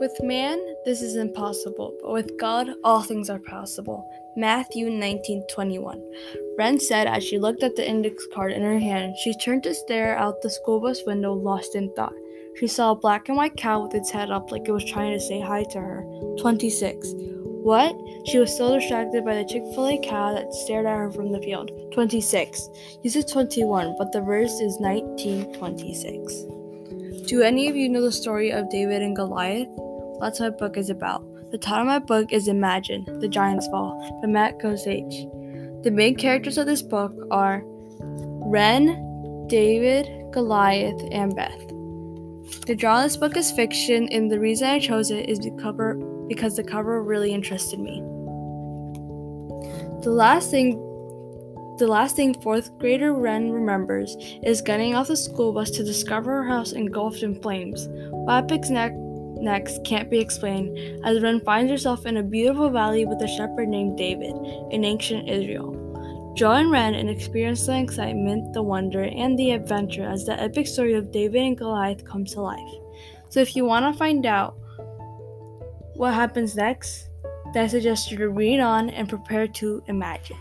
With man, this is impossible, but with God, all things are possible. Matthew 19:21. Wren said as she looked at the index card in her hand, she turned to stare out the school bus window, lost in thought. She saw a black and white cow with its head up like it was trying to say hi to her. 26. What? She was so distracted by the Chick fil A cow that stared at her from the field. 26. You said 21, but the verse is 1926. Do any of you know the story of David and Goliath? That's what my book is about. The title of my book is Imagine, The Giant's Fall by Matt Koceich. The main characters of this book are Wren, David, Goliath, and Beth. The draw of this book is fiction, and the reason I chose it is the cover because the cover really interested me. The last thing the last thing fourth grader Wren remembers is getting off the school bus to discover her house engulfed in flames. What happens next next can't be explained, as Wren finds herself in a beautiful valley with a shepherd named David in ancient Israel. Join Wren and experience the excitement, the wonder, and the adventure as the epic story of David and Goliath comes to life. So, if you want to find out what happens next, then I suggest you to read on and prepare to imagine.